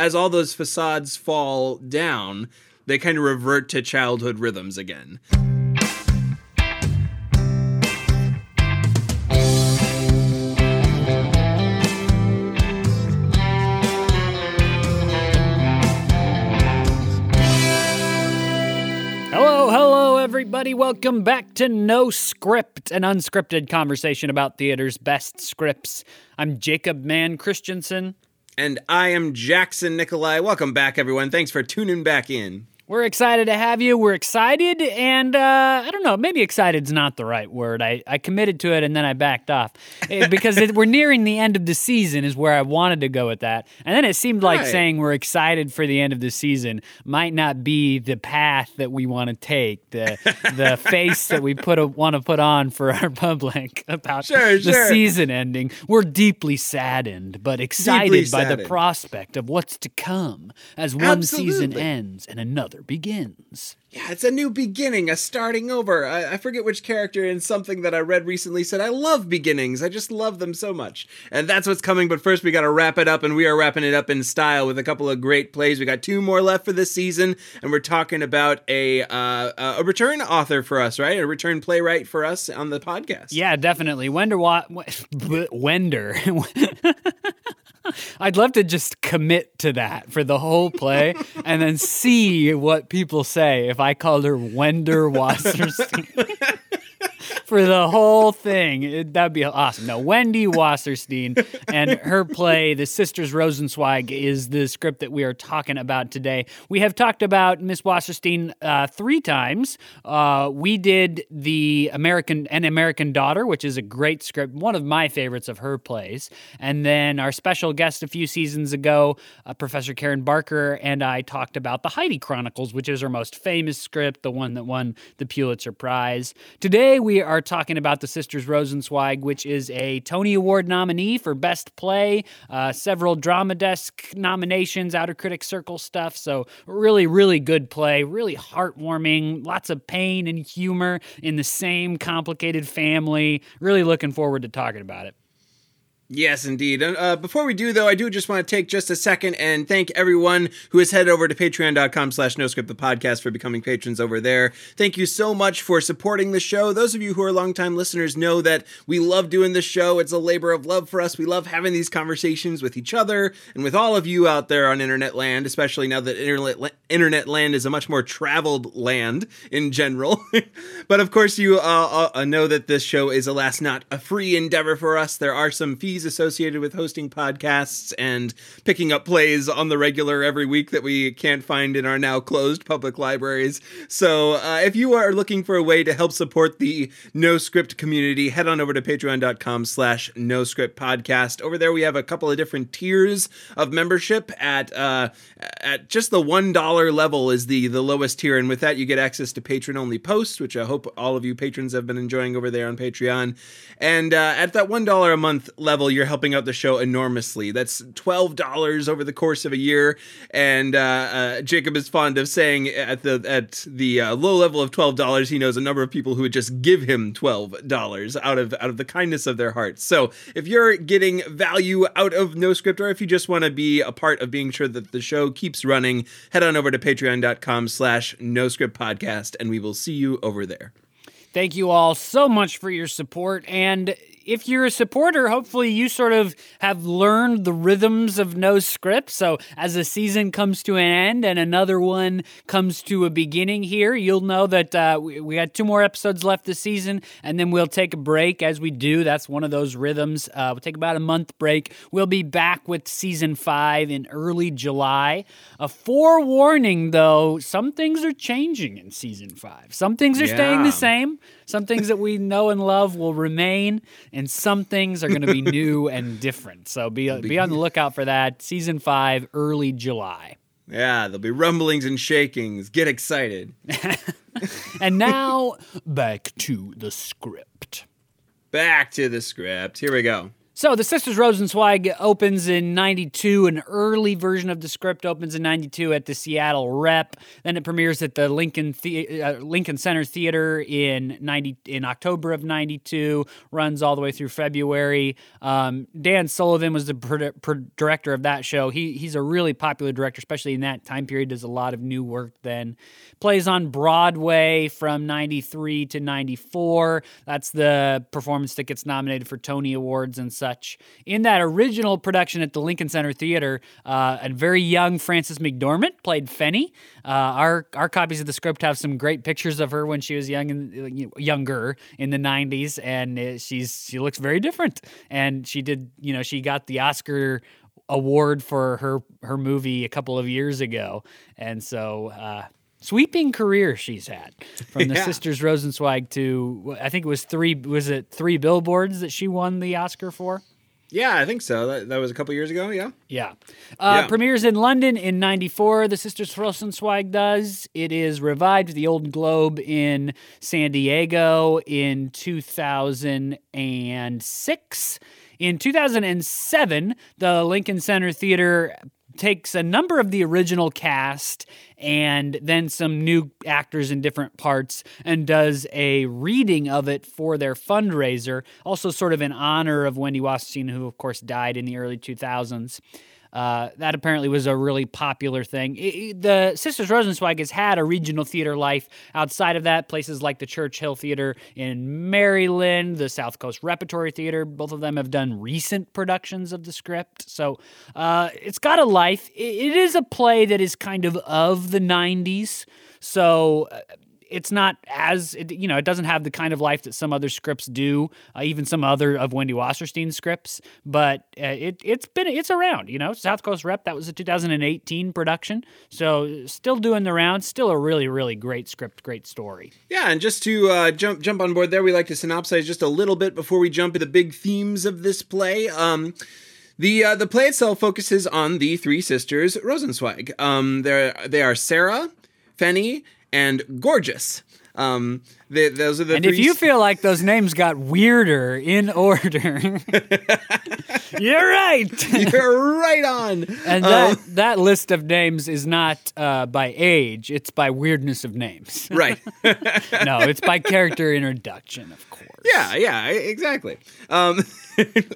as all those facades fall down, they kind of revert to childhood rhythms again. Hello, hello, everybody. Welcome back to No Script, an unscripted conversation about theater's best scripts. I'm Jacob Mann Christensen. And I am Jackson Nikolai. Welcome back, everyone. Thanks for tuning back in. We're excited to have you. We're excited, and uh, I don't know, maybe excited's not the right word. I, I committed to it and then I backed off Eh, because it, we're nearing the end of the season, is where I wanted to go with that. And then it seemed like Right. saying we're excited for the end of the season might not be the path that we want to take, the the face that we put want to put on for our public about Sure, the sure. season ending. We're deeply saddened, but excited by the prospect of what's to come as one season ends and another begins. Yeah, it's a new beginning, a starting over. I, I forget which character in something that I read recently said, I love beginnings. I just love them so much. And that's what's coming. But first, we got to wrap it up, and we are wrapping it up in style with a couple of great plays. We got two more left for this season, and we're talking about a uh, a return author for us, right? A return playwright for us on the podcast. Yeah, definitely. Wender wa- Wender. I'd love to just commit to that for the whole play and then see what people say if I called her Wender Wasserstein. for the whole thing. It- that'd be awesome. No, Wendy Wasserstein and her play, The Sisters Rosenzweig, is the script that we are talking about today. We have talked about Miss Wasserstein uh, three times. Uh, we did the American An American Daughter, which is a great script, one of my favorites of her plays. And then our special guest a few seasons ago, uh, Professor Karen Barker, and I talked about the Heidi Chronicles, which is her most famous script, the one that won the Pulitzer Prize. Today we are talking about The Sisters Rosenzweig, which is a Tony Award nominee for Best Play, uh, several Drama Desk nominations, Outer Critics Circle stuff. So, really, really good play, really heartwarming, lots of pain and humor in the same complicated family. Really looking forward to talking about it. Yes, indeed. Uh, before we do, though, I do just want to take just a second and thank everyone who has headed over to patreon.com slash noscript the podcast for becoming patrons over there. Thank you so much for supporting the show. Those of you who are longtime listeners know that we love doing this show. It's a labor of love for us. We love having these conversations with each other and with all of you out there on internet land, especially now that internet, internet land is a much more traveled land in general. but of course, you uh, uh, know that this show is, alas, not a free endeavor for us. There are some fees associated with hosting podcasts and picking up plays on the regular every week that we can't find in our now closed public libraries. So uh, if you are looking for a way to help support the No Script community, head on over to patreon.com slash no script podcast. Over there we have a couple of different tiers of membership at uh, at just the one dollar level is the the lowest tier, and with that you get access to patron only posts, which I hope all of you patrons have been enjoying over there on Patreon. And uh, at that one dollar a month level, you're helping out the show enormously. That's twelve dollars over the course of a year, and uh, uh, Jacob is fond of saying at the at the uh, low level of twelve dollars, he knows a number of people who would just give him twelve dollars out of out of the kindness of their hearts. So if you're getting value out of No Script, or if you just want to be a part of being sure that the show keeps running, head on over to patreon.com slash no script podcast, and we will see you over there. Thank you all so much for your support. And if you're a supporter, hopefully you sort of have learned the rhythms of no script. So as a season comes to an end and another one comes to a beginning here, you'll know that uh, we, we got two more episodes left this season, and then we'll take a break as we do. That's one of those rhythms. Uh, we'll take about a month break. We'll be back with season five in early July. A forewarning, though, some things are changing in season five. Some things are staying the same. Some things that we know and love will remain, and some things are going to be new and different. So be be on the lookout for that. Season five, early July. Yeah, there'll be rumblings and shakings. Get excited. And now back to the script. Back to the script. Here we go. So the Sisters Rosenzweig opens in 92. An early version of the script opens in 92 at the Seattle Rep. Then it premieres at the Lincoln the- uh, Lincoln Center Theater in 90 in October of 92. Runs all the way through February. Um, Dan Sullivan was the director of that show. He he's a really popular director, especially in that time period. Does a lot of new work. Then plays on Broadway from 93 to 94. That's the performance that gets nominated for Tony Awards and such. In that original production at the Lincoln Center Theater, uh, a very young Frances McDormand played Pfeni. Uh, our our copies of the script have some great pictures of her when she was young and younger in the 90s, and uh, she's she looks very different. And she did, you know, she got the Oscar award for her her movie a couple of years ago, and so. Uh, sweeping career she's had from the Yeah. sisters Rosenzweig to I think it was three was it three billboards that she won the Oscar for. Yeah, I think so. That, that was a couple years ago. Yeah. Yeah. Uh, Yeah. Premieres in London in 94. The Sisters Rosenzweig does. It is revived the Old Globe in San Diego in 2006. In 2007, the Lincoln Center Theater takes a number of the original cast and then some new actors in different parts and does a reading of it for their fundraiser, also sort of in honor of Wendy Wasserstein, who of course died in the early 2000s. Uh, that apparently was a really popular thing. I- I- the Sisters Rosenzweig has had a regional theater life outside of that. Places like the Churchill Theater in Maryland, the South Coast Repertory Theater, both of them have done recent productions of the script. So uh, it's got a life. I- it is a play that is kind of of the 90s. So uh, it's not as it, you know it doesn't have the kind of life that some other scripts do uh, even some other of wendy wasserstein's scripts but uh, it, it's been it's around you know south coast rep that was a 2018 production so still doing the rounds still a really really great script great story Yeah, and just to uh, jump jump on board there, we like to synopsize just a little bit before we jump into the big themes of this play. Um, the uh, the play itself focuses on the three sisters Rosenzweig. Um, they they are Sarah, Pfeni, and Gorgeous. Um, they, those are the and if you feel like those names got weirder in order you're right you're right on. and that that list of names is not uh, by age it's by weirdness of names right. no it's by character introduction of course Yeah, yeah, exactly. Um,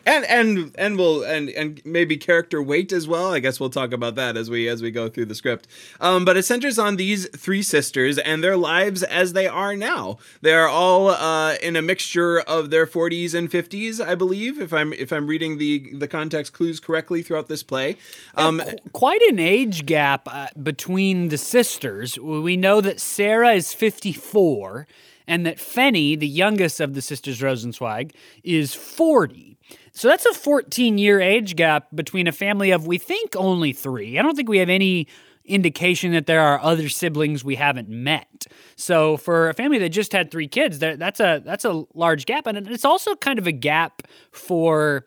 and and and we'll and and maybe character weight as well. I guess we'll talk about that as we as we go through the script. Um, but it centers on these three sisters and their lives as they are now. They are all uh, in a mixture of their 40s and 50s, I believe, if I'm if I'm reading the the context clues correctly throughout this play. Um, quite an age gap uh, between the sisters. We know that Sarah is 54 and that Pfeni, the youngest of the sisters Rosenzweig, is 40. So that's a 14 year age gap between a family of, we think, only three. I don't think we have any indication that there are other siblings we haven't met. So for a family that just had three kids, that, that's a that's a large gap, and it's also kind of a gap for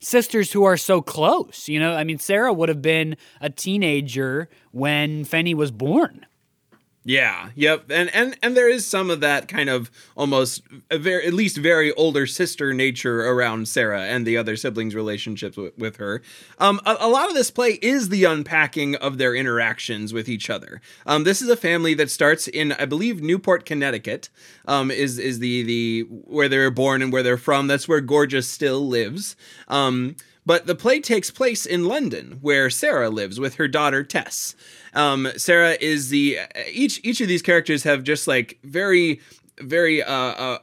sisters who are so close. You know, I mean, Sarah would have been a teenager when Pfeni was born. Yeah, yep, and and and there is some of that kind of almost very at least very older sister nature around Sarah and the other siblings' relationships with, with her. Um, a, a lot of this play is the unpacking of their interactions with each other. Um, this is a family that starts in, I believe, Newport, Connecticut. Um, is is the the where they were born and where they're from. That's where Gorgeous still lives. Um, but the play takes place in London, where Sarah lives with her daughter Tess. Um, Sarah is the each each of these characters have just like very very uh, uh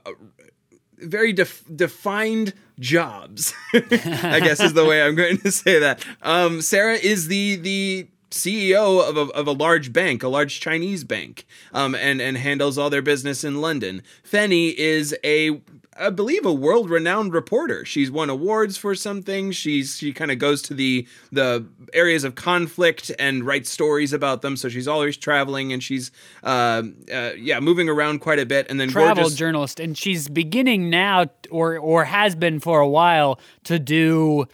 very def- defined jobs. I guess is the way I'm going to say that. Um, Sarah is the the CEO of a, of a large bank, a large Chinese bank, um, and and handles all their business in London. Pfeni is a I believe a world-renowned reporter. She's won awards for some things. She's she kind of goes to the the areas of conflict and writes stories about them. So she's always traveling and she's uh, uh, yeah moving around quite a bit. And then Travel Gorgeous, journalist, and she's beginning now, or or has been for a while, to do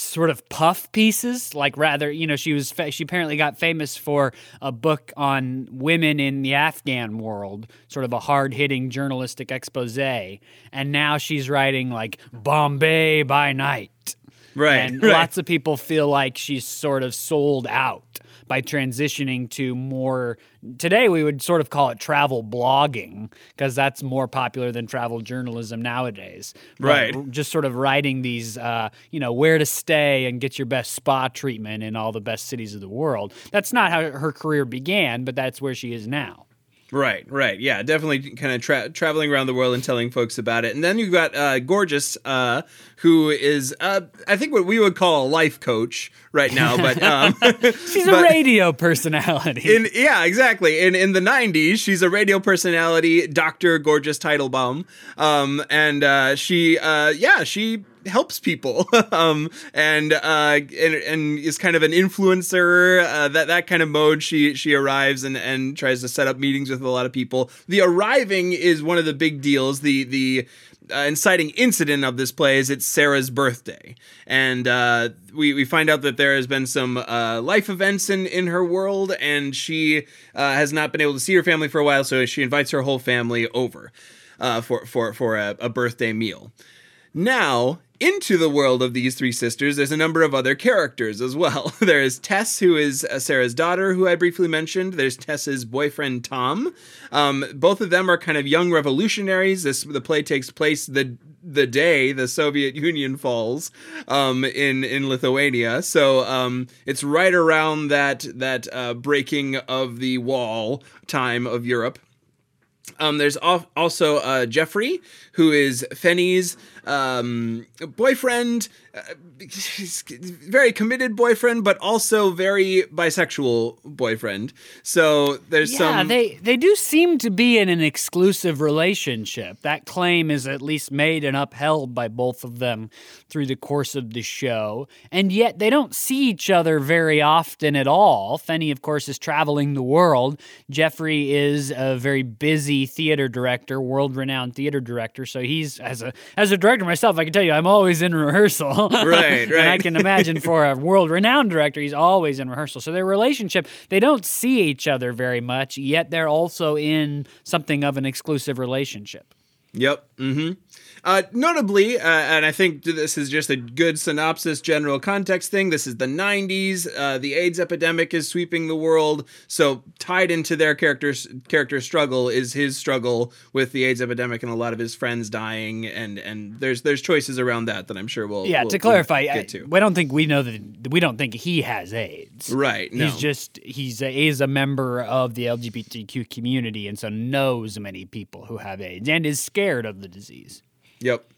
sort of puff pieces like rather you know she was fa- she apparently got famous for a book on women in the afghan world sort of a hard-hitting journalistic expose. And now she's writing like bombay by night. Right, and right. lots of people feel like she's sort of sold out by transitioning to more today we would sort of call it travel blogging because that's more popular than travel journalism nowadays. But Right. just sort of writing these uh, you know where to stay and get your best spa treatment in all the best cities of the world. That's not how her career began but that's where she is now Right, right. Yeah, definitely kind of tra- traveling around the world and telling folks about it. And then you've got uh, Gorgeous, uh, who is, uh, I think, what we would call a life coach right now. But um, she's a radio personality in yeah, exactly. In in the '90s, she's a radio personality, Doctor Gorgeous Teitelbaum, um, and uh, she, uh, yeah, she helps people, um, and uh, and and is kind of an influencer. Uh, that that kind of mode. She she arrives and and tries to set up meetings with a lot of people. The arriving is one of the big deals. The the uh, inciting incident of this play is it's Sarah's birthday, and uh, we we find out that there has been some uh, life events in in her world, and she uh, has not been able to see her family for a while, so she invites her whole family over uh, for for for a, a birthday meal. Now, into the world of these three sisters, there's a number of other characters as well. there is Tess, who is uh, Sarah's daughter, who I briefly mentioned. There's Tess's boyfriend, Tom. Um, both of them are kind of young revolutionaries. This the play takes place the the day the Soviet Union falls um, in in Lithuania. So um, it's right around that that uh, breaking of the wall time of Europe. Um, there's al- also uh, Jeffrey, who is Pfeni's um, boyfriend, uh, very committed boyfriend, but also very bisexual boyfriend. So there's yeah, some. they they do seem to be in an exclusive relationship. That claim is at least made and upheld by both of them through the course of the show, and yet they don't see each other very often at all. Pfeni, of course, is traveling the world. Jeffrey is a very busy theater director, world-renowned theater director. So he's as a as a director myself, I can tell you, I'm always in rehearsal. Right, and I can imagine for a world-renowned director, he's always in rehearsal. So their relationship, they don't see each other very much, yet they're also in something of an exclusive relationship. Yep. Mm-hmm. Uh, notably, uh, and I think this is just a good synopsis, general context thing. This is the '90s. Uh, the AIDS epidemic is sweeping the world. So tied into their character's character struggle is his struggle with the AIDS epidemic and a lot of his friends dying. And and there's there's choices around that that I'm sure we'll Yeah, we'll- to clarify, we'll I, get to. we don't think we know that we don't think he has AIDS. Right. No. He's just he's a, is a member of the LGBTQ community and so knows many people who have AIDS and is scared of the disease. Yep.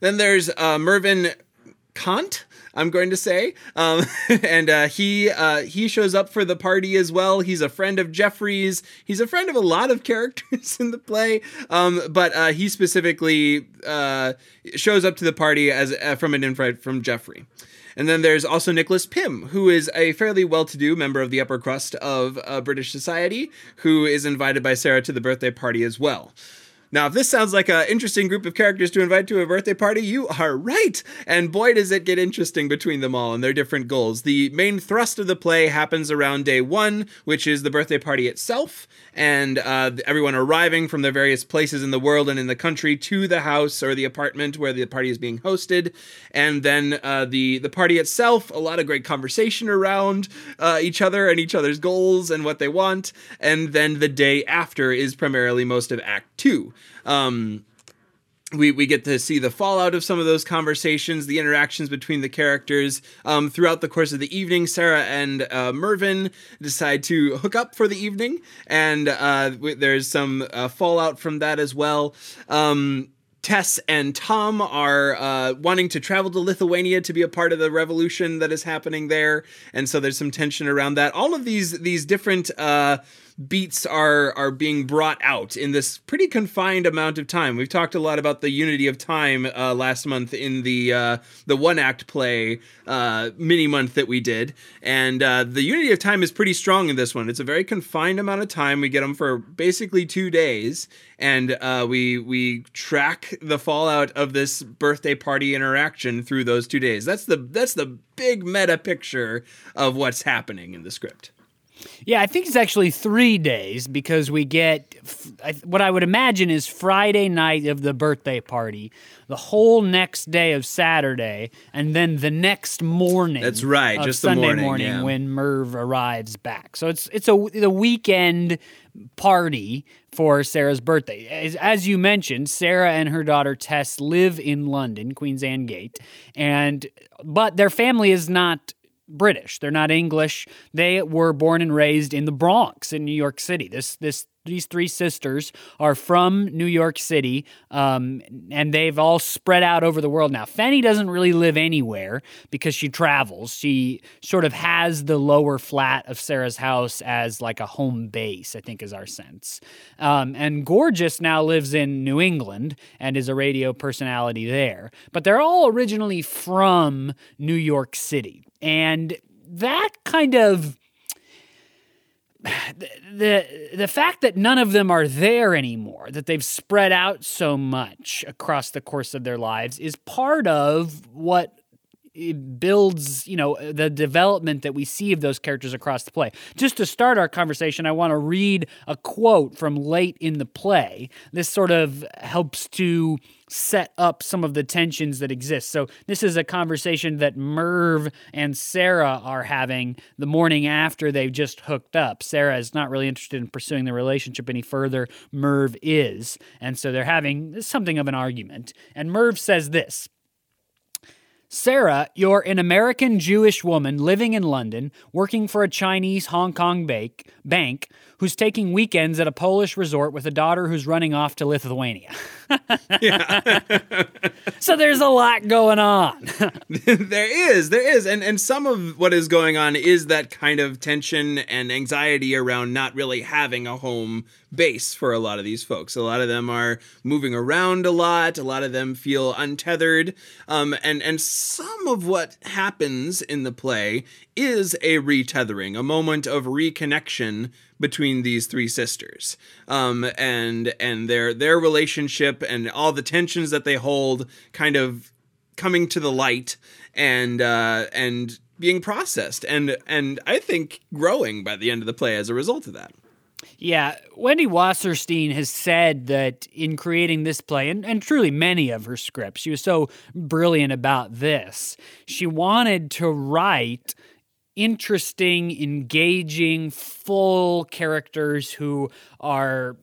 Then there's uh, Mervyn Kant. I'm going to say, um, and uh, he uh, he shows up for the party as well. He's a friend of Jeffrey's. He's a friend of a lot of characters in the play, um, but uh, he specifically uh, shows up to the party as uh, from an invite from Jeffrey. And then there's also Nicholas Pym, who is a fairly well-to-do member of the upper crust of uh, British society, who is invited by Sarah to the birthday party as well. Now, if this sounds like an interesting group of characters to invite to a birthday party, you are right. And boy, does it get interesting between them all and their different goals. The main thrust of the play happens around day one, which is the birthday party itself, and uh, everyone arriving from their various places in the world and in the country to the house or the apartment where the party is being hosted. And then uh, the the party itself, a lot of great conversation around uh, each other and each other's goals and what they want. And then the day after is primarily most of Act Two. Um, we, we get to see the fallout of some of those conversations, the interactions between the characters. Um, throughout the course of the evening, Sarah and uh, Mervyn decide to hook up for the evening, and uh, there's some uh, fallout from that as well. Um, Tess and Tom are uh, wanting to travel to Lithuania to be a part of the revolution that is happening there, and so there's some tension around that. All of these these different uh, beats are are being brought out in this pretty confined amount of time. We've talked a lot about the unity of time uh, last month in the uh, the one act play uh, mini month that we did, and uh, the unity of time is pretty strong in this one. It's a very confined amount of time. We get them for basically two days, and uh, we we track the fallout of this birthday party interaction through those two days. That's the that's the big meta picture of what's happening in the script. Yeah, I think it's actually three days because we get what I would imagine is Friday night of the birthday party, the whole next day of Saturday, and then the next morning. That's right, just Sunday morning, morning yeah. when Merv arrives back. So it's it's a the weekend party for Sarah's birthday. As, as, you mentioned, Sarah and her daughter Tess live in London, Queen Anne's Gate, and but their family is not British. They're not English. They were born and raised in the Bronx in New York City. This this these three sisters are from New York City, um, and they've all spread out over the world now. Fanny doesn't really live anywhere because she travels. She sort of has the lower flat of Sarah's house as like a home base, I think is our sense. Um, and Gorgeous now lives in New England and is a radio personality there. But they're all originally from New York City. And that kind of the the fact that none of them are there anymore, that they've spread out so much across the course of their lives, is part of what builds, you know, the development that we see of those characters across the play. Just to start our conversation, I want to read a quote from late in the play. This sort of helps to set up some of the tensions that exist. So, this is a conversation that Merv and Sarah are having the morning after they've just hooked up. Sarah is not really interested in pursuing the relationship any further. Merv is. And so they're having something of an argument. And Merv says this Sarah, you're an American Jewish woman living in London, working for a Chinese Hong Kong bank, bank who's taking weekends at a Polish resort with a daughter who's running off to Lithuania. so there's a lot going on. there is, there is, and and some of what is going on is that kind of tension and anxiety around not really having a home base for a lot of these folks. A lot of them are moving around a lot. A lot of them feel untethered, um, and and some of what happens in the play is a retethering, a moment of reconnection between these three sisters um, and and their their relationship and all the tensions that they hold kind of coming to the light and uh, and being processed and and I think growing by the end of the play as a result of that. Yeah, Wendy Wasserstein has said that in creating this play, and, and truly many of her scripts, she was so brilliant about this. She wanted to write interesting, engaging, full characters who are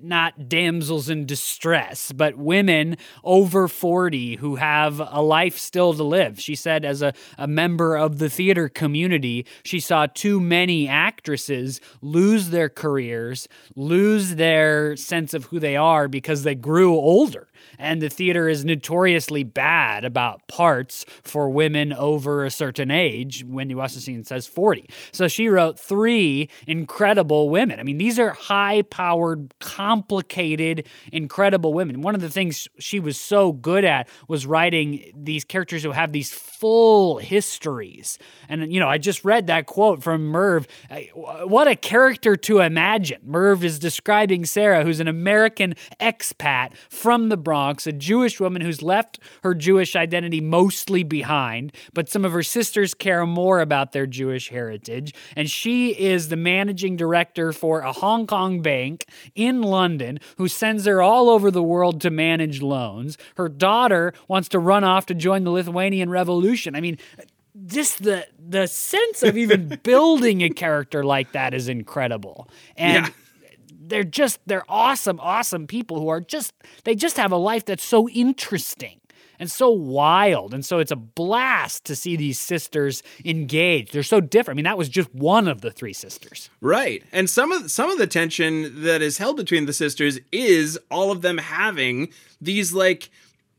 not damsels in distress, but women over 40 who have a life still to live. She said, as a, a member of the theater community, she saw too many actresses lose their careers, lose their sense of who they are because they grew older and the theater is notoriously bad about parts for women over a certain age. Wendy Wasserstein says 40. So she wrote three incredible women. I mean, these are high powered, complicated, incredible women. One of the things she was so good at was writing these characters who have these full histories. And, you know, I just read that quote from Merv. What a character to imagine. Merv is describing Sarah, who's an American expat from the Bronx, a Jewish woman who's left her Jewish identity mostly behind, but some of her sisters care more about their Jewish heritage. And she is the managing director for a Hong Kong bank in London who sends her all over the world to manage loans. Her daughter wants to run off to join the Lithuanian Revolution I mean, just the the sense of even building a character like that is incredible. And yeah. They're just they're awesome, awesome people who are just they just have a life that's so interesting and so wild. And so it's a blast to see these sisters engaged. They're so different. I mean, that was just one of the three sisters. Right. And some of some of the tension that is held between the sisters is all of them having these like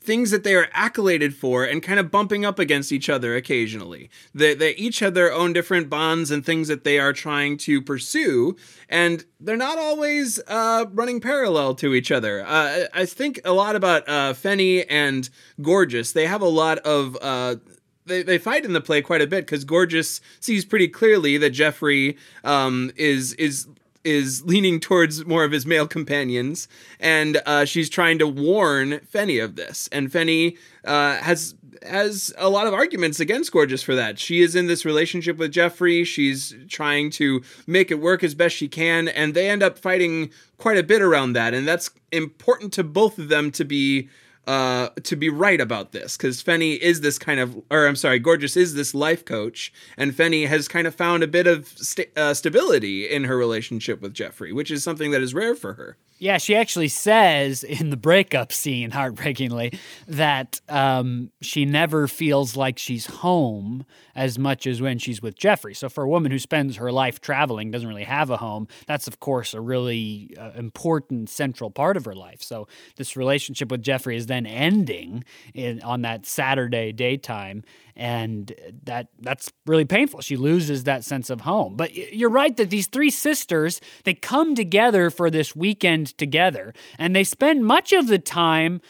things that they are accoladed for and kind of bumping up against each other occasionally. They, they each have their own different bonds and things that they are trying to pursue, and they're not always uh, running parallel to each other. Uh, I think a lot about uh, Pfeni and Gorgeous. They have a lot of. Uh, they, they fight in the play quite a bit because Gorgeous sees pretty clearly that Jeffrey um, is is is leaning towards more of his male companions, and uh, she's trying to warn Pfeni of this. And Pfeni uh, has has a lot of arguments against Gorgeous for that. She is in this relationship with Jeffrey. She's trying to make it work as best she can, and they end up fighting quite a bit around that. And that's important to both of them to be uh, to be right about this because Pfeni is this kind of, or I'm sorry, Gorgeous is this life coach, and Pfeni has kind of found a bit of st- uh, stability in her relationship with Jeffrey, which is something that is rare for her. Yeah, she actually says in the breakup scene, heartbreakingly, that um, she never feels like she's home as much as when she's with Jeffrey. So, for a woman who spends her life traveling, doesn't really have a home, that's, of course, a really uh, important central part of her life. So, this relationship with Jeffrey is then ending in, on that Saturday daytime and that that's really painful. She loses that sense of home. But you're right that these three sisters they come together for this weekend together, and they spend much of the time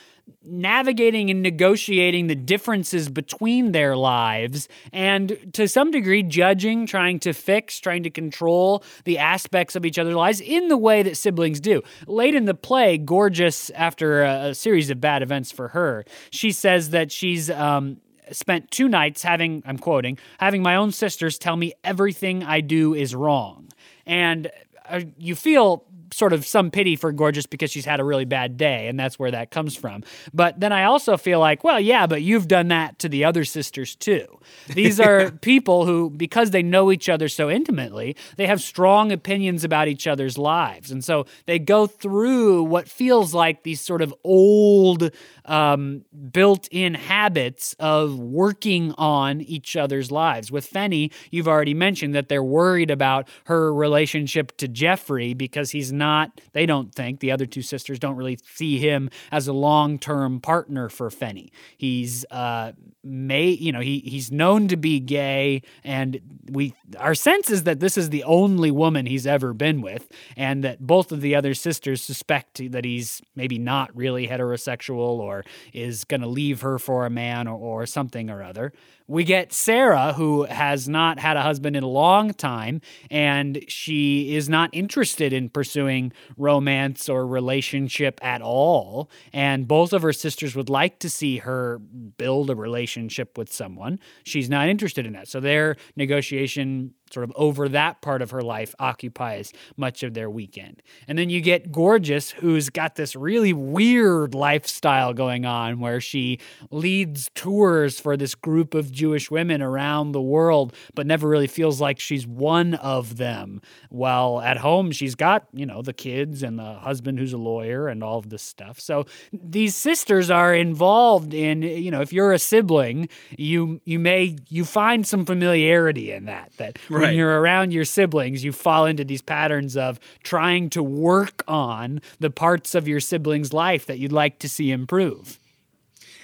navigating and negotiating the differences between their lives and to some degree judging, trying to fix, trying to control the aspects of each other's lives in the way that siblings do. Late in the play, Gorgeous, after a, a series of bad events for her, she says that she's um, spent two nights having, I'm quoting, having my own sisters tell me everything I do is wrong. And uh, you feel sort of some pity for Gorgeous because she's had a really bad day, and that's where that comes from. But then I also feel like, well, yeah, but you've done that to the other sisters too. These are people who, because they know each other so intimately, they have strong opinions about each other's lives. And so they go through what feels like these sort of old, um, built in habits of working on each other's lives. With Fenny, you've already mentioned that they're worried about her relationship to Jeffrey because he's not, they don't think, the other two sisters don't really see him as a long term partner for Pfeni. He's, uh, may, you know, he, he's known to be gay, and we, our sense is that this is the only woman he's ever been with, and that both of the other sisters suspect that he's maybe not really heterosexual or is going to leave her for a man or, or something or other. We get Sarah, who has not had a husband in a long time, and she is not interested in pursuing romance or relationship at all. And both of her sisters would like to see her build a relationship with someone. She's not interested in that. So their negotiation sort of over that part of her life occupies much of their weekend. And then you get Gorgeous, who's got this really weird lifestyle going on where she leads tours for this group of Jewish women around the world, but never really feels like she's one of them. While at home, she's got, you know, the kids and the husband who's a lawyer and all of this stuff. So these sisters are involved in, you know, if you're a sibling, you you may you find some familiarity in that that right. When you're around your siblings, you fall into these patterns of trying to work on the parts of your sibling's life that you'd like to see improve.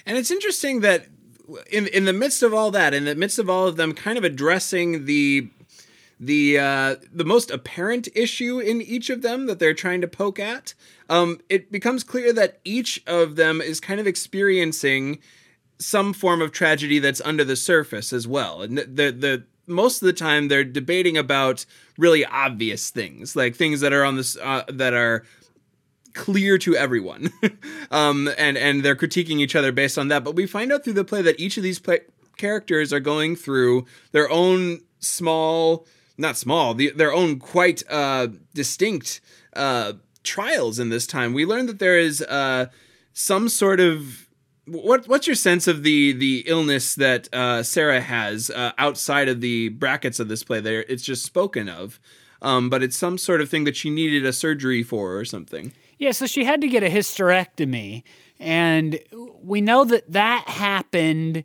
And it's interesting that in in the midst of all that, in the midst of all of them kind of addressing the the uh, the most apparent issue in each of them that they're trying to poke at, um, it becomes clear that each of them is kind of experiencing some form of tragedy that's under the surface as well. And the the most of the time they're debating about really obvious things, like things that are on this uh, that are clear to everyone, um, and and they're critiquing each other based on that. But we find out through the play that each of these play- characters are going through their own small, not small, the, their own quite uh, distinct uh, trials in this time. We learn that there is uh, some sort of what what's your sense of the the illness that uh, Sarah has uh, outside of the brackets of this play? There, it's just spoken of, um, but it's some sort of thing that she needed a surgery for or something. Yeah, so she had to get a hysterectomy, and we know that that happened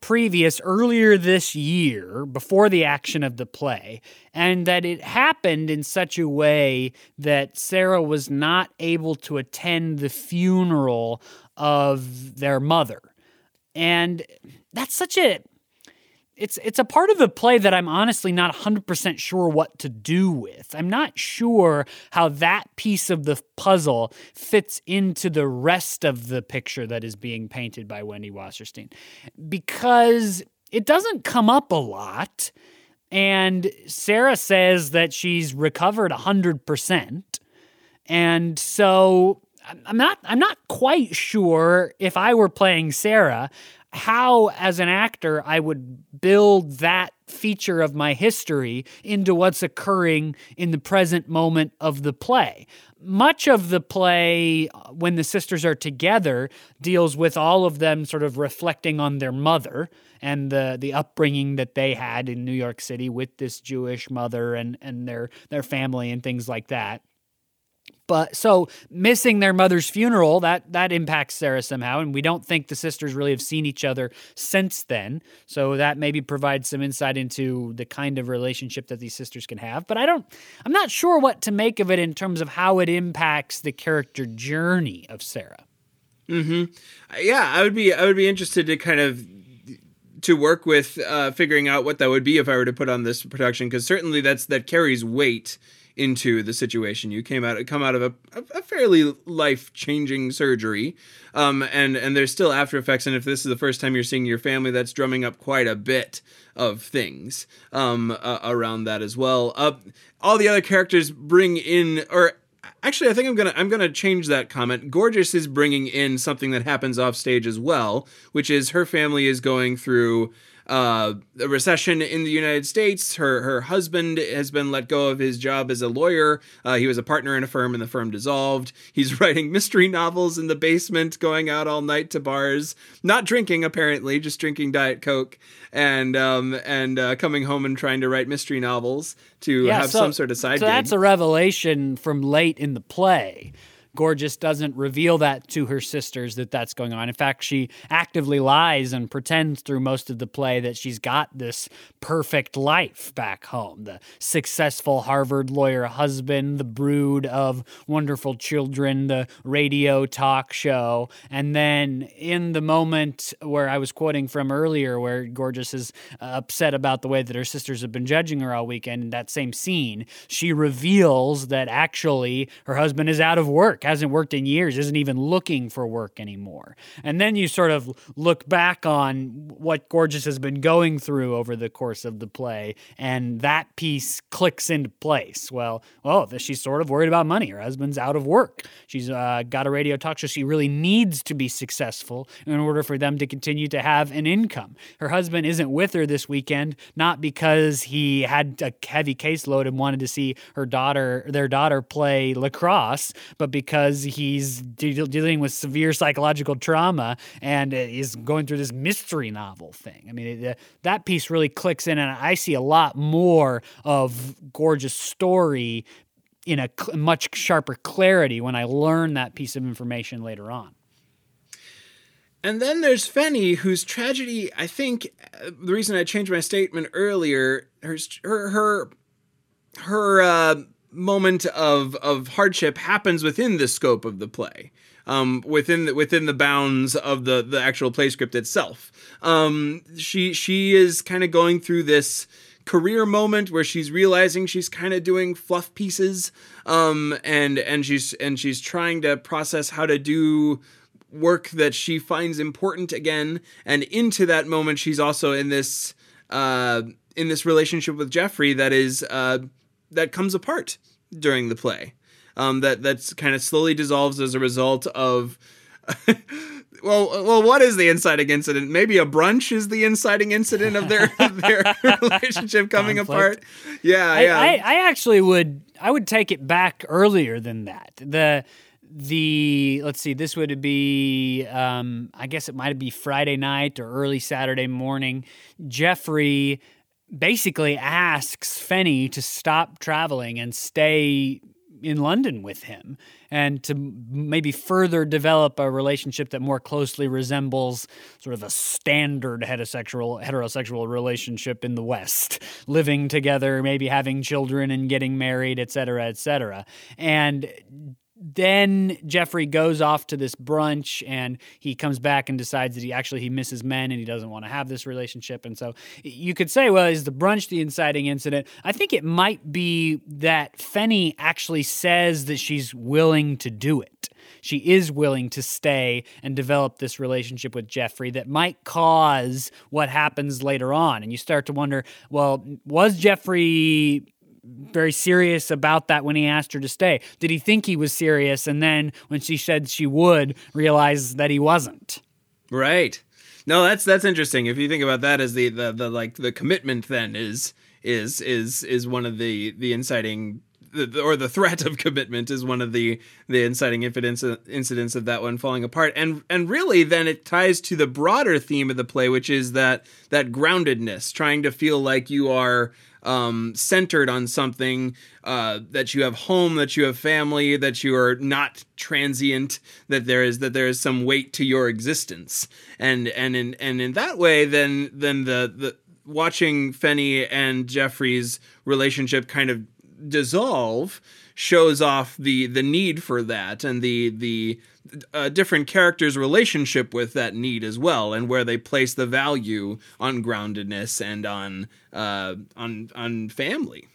previous earlier this year before the action of the play and that it happened in such a way that Sarah was not able to attend the funeral of their mother. And that's such a it's it's a part of the play that I'm honestly not 100% sure what to do with. I'm not sure how that piece of the puzzle fits into the rest of the picture that is being painted by Wendy Wasserstein because it doesn't come up a lot and Sarah says that she's recovered 100%. And so I'm not I'm not quite sure if I were playing Sarah how, as an actor, I would build that feature of my history into what's occurring in the present moment of the play. Much of the play, uh, when the sisters are together, deals with all of them sort of reflecting on their mother and the the upbringing that they had in New York City with this Jewish mother and and their their family and things like that. But so missing their mother's funeral that that impacts Sarah somehow, and we don't think the sisters really have seen each other since then. So that maybe provides some insight into the kind of relationship that these sisters can have. But I don't, I'm not sure what to make of it in terms of how it impacts the character journey of Sarah. Hmm. Yeah, I would be I would be interested to kind of to work with uh, figuring out what that would be if I were to put on this production because certainly that's that carries weight into the situation. You came out come out of a, a fairly life changing surgery, um, and and there's still after effects. And if this is the first time you're seeing your family, that's drumming up quite a bit of things um, uh, around that as well. Uh, all the other characters bring in, or actually, I think I'm gonna I'm gonna change that comment. Gorgeous is bringing in something that happens off stage as well, which is her family is going through uh, a recession in the United States. Her her husband has been let go of his job as a lawyer. Uh, he was a partner in a firm, and the firm dissolved. He's writing mystery novels in the basement, going out all night to bars, not drinking apparently, just drinking diet coke, and um, and uh, coming home and trying to write mystery novels to yeah, have so, some sort of side. So gig. that's a revelation from late in the play Gorgeous doesn't reveal that to her sisters that that's going on. In fact, she actively lies and pretends through most of the play that she's got this perfect life back home the successful Harvard lawyer husband, the brood of wonderful children, the radio talk show. And then in the moment where I was quoting from earlier, where Gorgeous is uh, upset about the way that her sisters have been judging her all weekend, in that same scene, she reveals that actually her husband is out of work work, hasn't worked in years, isn't even looking for work anymore. And then you sort of look back on what Gorgeous has been going through over the course of the play, and that piece clicks into place. Well, oh, she's sort of worried about money. Her husband's out of work. She's uh, got a radio talk show. She really needs to be successful in order for them to continue to have an income. Her husband isn't with her this weekend, not because he had a heavy caseload and wanted to see her daughter, their daughter, play lacrosse, but because because he's de- dealing with severe psychological trauma and is going through this mystery novel thing. I mean, it, uh, that piece really clicks in, and I see a lot more of Gorgeous story in a cl- much sharper clarity when I learn that piece of information later on. And then there's Pfeni, whose tragedy, I think, uh, the reason I changed my statement earlier, her her her, her uh, moment of of hardship happens within the scope of the play. Um, within the, within the bounds of the the actual play script itself. Um, she she is kind of going through this career moment where she's realizing she's kind of doing fluff pieces um, and and she's and she's trying to process how to do work that she finds important again and into that moment she's also in this uh, in this relationship with Jeffrey that is uh, that comes apart during the play. Um, that that's kind of slowly dissolves as a result of. well, well, what is the inciting incident? Maybe a brunch is the inciting incident of their their relationship coming Conflict. apart. Yeah, I, yeah. I, I actually would I would take it back earlier than that. The the let's see, this would be um, I guess it might be Friday night or early Saturday morning. Jeffrey basically asks Pfeni to stop traveling and stay in London with him and to maybe further develop a relationship that more closely resembles sort of a standard heterosexual heterosexual relationship in the West, living together, maybe having children and getting married, et cetera, et cetera. And then Jeffrey goes off to this brunch and he comes back and decides that he actually he misses men and he doesn't want to have this relationship. And so you could say well is the brunch the inciting incident? I think it might be that Pfeni actually says that she's willing to do it. She is willing to stay and develop this relationship with Jeffrey that might cause what happens later on. And you start to wonder well was Jeffrey very serious about that when he asked her to stay? Did he think he was serious and then when she said she would realize that he wasn't? Right. No, that's that's interesting. If you think about that as the the, the like the commitment then is is is is one of the the inciting or the threat of commitment is one of the the inciting incidents of that one falling apart. And and really then it ties to the broader theme of the play which is that that groundedness trying to feel like you are um, centered on something uh, that you have home, that you have family, that you are not transient, that there is that there is some weight to your existence, and and in and in that way, then then the the watching Pfeni and Jeffrey's relationship kind of dissolve shows off the the need for that and the the uh, different characters' relationship with that need as well, and where they place the value on groundedness and on uh, on on family.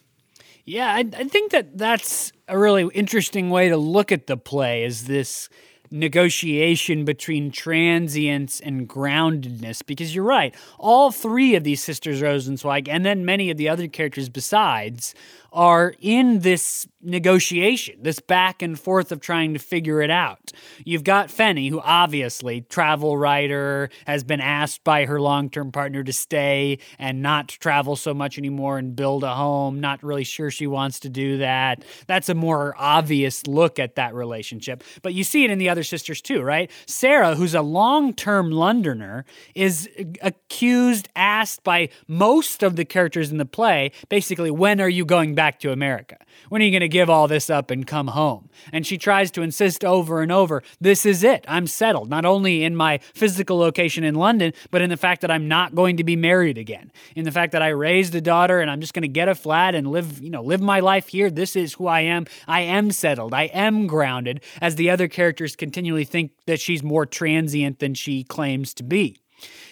Yeah, I, I think that that's a really interesting way to look at the play. Is this negotiation between transience and groundedness because you're right all three of these sisters Rosensweig and then many of the other characters besides are in this negotiation, this back and forth of trying to figure it out. You've got Pfeni, who obviously, travel writer, has been asked by her long term partner to stay and not travel so much anymore and build a home. Not really sure she wants to do that. That's a more obvious look at that relationship. But you see it in the other sisters too, right? Sarah, who's a long term Londoner, is accused, asked by most of the characters in the play, basically, when are you going back to America? When are you going to give all this up and come home? And she tries to insist over and over this is it. I'm settled, not only in my physical location in London, but in the fact that I'm not going to be married again. In the fact that I raised a daughter and I'm just going to get a flat and live, you know, live my life here. This is who I am. I am settled. I am grounded, as the other characters continually think that she's more transient than she claims to be.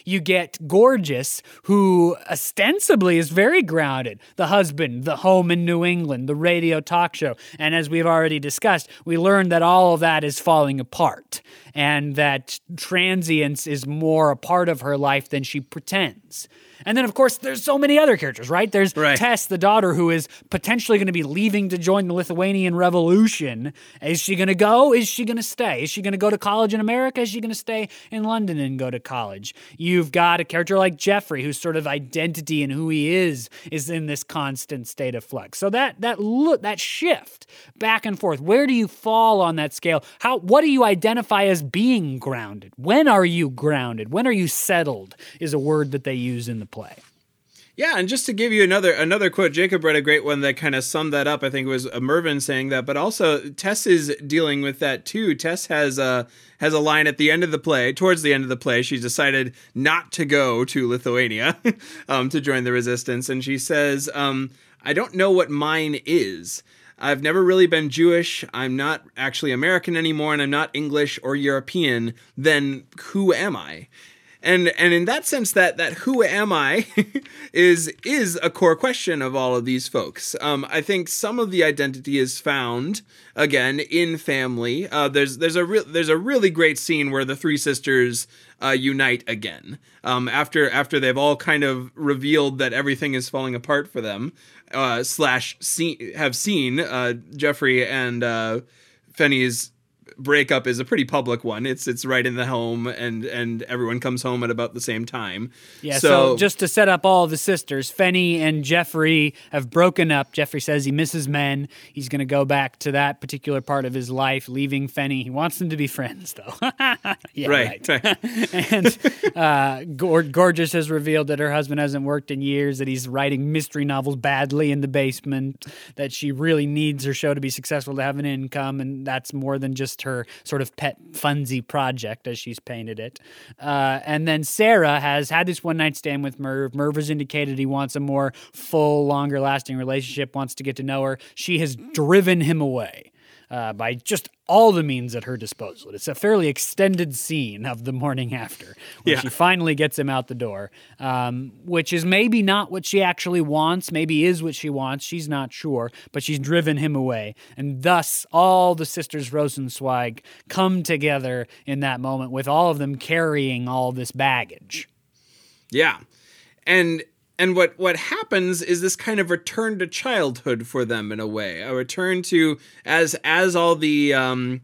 You get Gorgeous, who ostensibly is very grounded. The husband, the home in New England, the radio talk show. And as we've already discussed, we learn that all of that is falling apart and that transience is more a part of her life than she pretends. And then, of course, there's so many other characters, right? There's right. Tess, the daughter, who is potentially going to be leaving to join the Lithuanian Revolution. Is she going to go? Is she going to stay? Is she going to go to college in America? Is she going to stay in London and go to college? You've got a character like Jeffrey, whose sort of identity and who he is is in this constant state of flux. So that that look that shift back and forth. Where do you fall on that scale? How what do you identify as being grounded? When are you grounded? When are you settled? Is a word that they use in the play. Yeah, and just to give you another another quote, Jacob read a great one that kind of summed that up. I think it was Mervin saying that, but also Tess is dealing with that too. Tess has a has a line at the end of the play, towards the end of the play. She's decided not to go to Lithuania um, to join the resistance, and she says, um, "I don't know what mine is." I've never really been Jewish. I'm not actually American anymore, and I'm not English or European. Then who am I? And and in that sense that that who am i is is a core question of all of these folks. Um, i think some of the identity is found again in family. Uh, there's there's a re- there's a really great scene where the three sisters uh, unite again. Um, after after they've all kind of revealed that everything is falling apart for them uh, slash see, have seen uh, jeffrey and uh, Pfeni's breakup is a pretty public one. It's it's right in the home, and and everyone comes home at about the same time. Yeah. So, So, just to set up all the sisters, Pfeni and Jeffrey have broken up. Jeffrey says he misses men. He's going to go back to that particular part of his life, leaving Pfeni. He wants them to be friends, though. yeah, right, right. and uh, Gor- Gorgeous has revealed that her husband hasn't worked in years, that he's writing mystery novels badly in the basement, that she really needs her show to be successful to have an income, and that's more than just her sort of pet funsy project, as she's painted it. Uh, and then Sarah has had this one night stand with Merv. Merv has indicated he wants a more full, longer lasting relationship, wants to get to know her. She has driven him away uh, by just all the means at her disposal. It's a fairly extended scene of the morning after, where Yeah. she finally gets him out the door, um, which is maybe not what she actually wants, maybe is what she wants. She's not sure, but she's driven him away. And thus, all the sisters Rosensweig come together in that moment, with all of them carrying all this baggage. Yeah. And and what what happens is this kind of return to childhood for them in a way. A return to as as all the um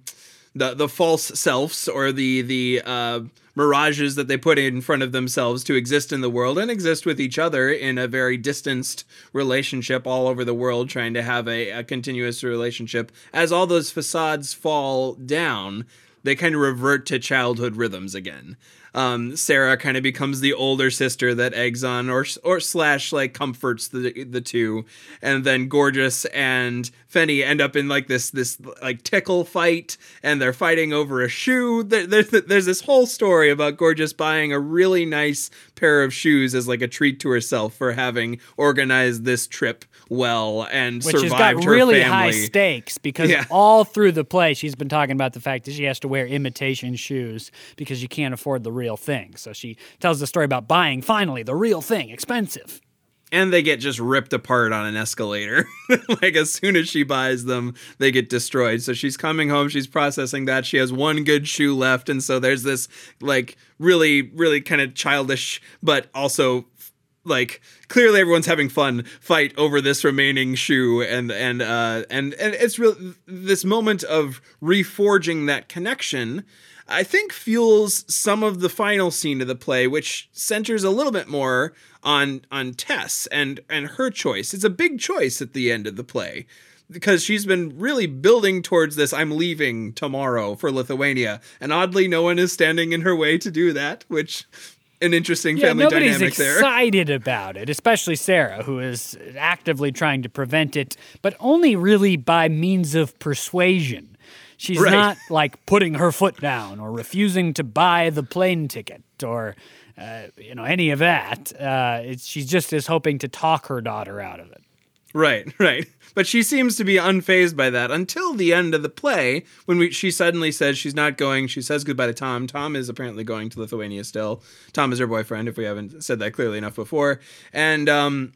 the the false selves or the the uh mirages that they put in front of themselves to exist in the world and exist with each other in a very distanced relationship all over the world trying to have a, a continuous relationship as all those facades fall down they kind of revert to childhood rhythms again. Um, Sarah kind of becomes the older sister that eggs on or or slash like comforts the the two, and then Gorgeous and Pfeni end up in like this this like tickle fight, and they're fighting over a shoe. There, there's there's this whole story about Gorgeous buying a really nice pair of shoes as like a treat to herself for having organized this trip well and Which has survived got her really family. high stakes because Yeah. all through the play she's been talking about the fact that she has to wear imitation shoes because she can't afford the real thing. So she tells the story about buying finally the real thing, expensive. And they get just ripped apart on an escalator. like as soon as she buys them, they get destroyed. So she's coming home, she's processing that. She has one good shoe left, and so there's this like really, really kind of childish, but also like clearly everyone's having fun fight over this remaining shoe and and uh and and it's real this moment of reforging that connection I think fuels some of the final scene of the play, which centers a little bit more on on Tess and and her choice. It's a big choice at the end of the play because she's been really building towards this. I'm leaving tomorrow for Lithuania, and oddly, no one is standing in her way to do that, which an interesting Yeah, family nobody's dynamic there. She's excited about it, especially Sarah, who is actively trying to prevent it, but only really by means of persuasion. She's Right. not like putting her foot down or refusing to buy the plane ticket or uh, you know any of that. Uh, she's just is hoping to talk her daughter out of it. Right, right. But she seems to be unfazed by that until the end of the play when we, she suddenly says she's not going. She says goodbye to Tom. Tom is apparently going to Lithuania still. Tom is her boyfriend, if we haven't said that clearly enough before. And um,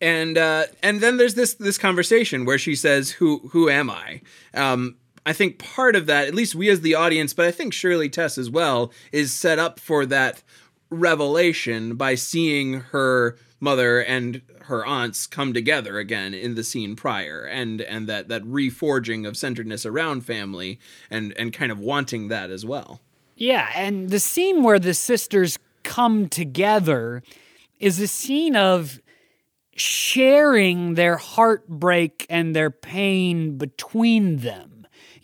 and uh, and then there's this this conversation where she says, "Who who am I?" Um, I think part of that, at least we as the audience, but I think surely Tess as well, is set up for that revelation by seeing her mother and her aunts come together again in the scene prior and and that that reforging of centeredness around family and and kind of wanting that as well Yeah, and the scene where the sisters come together is a scene of sharing their heartbreak and their pain between them.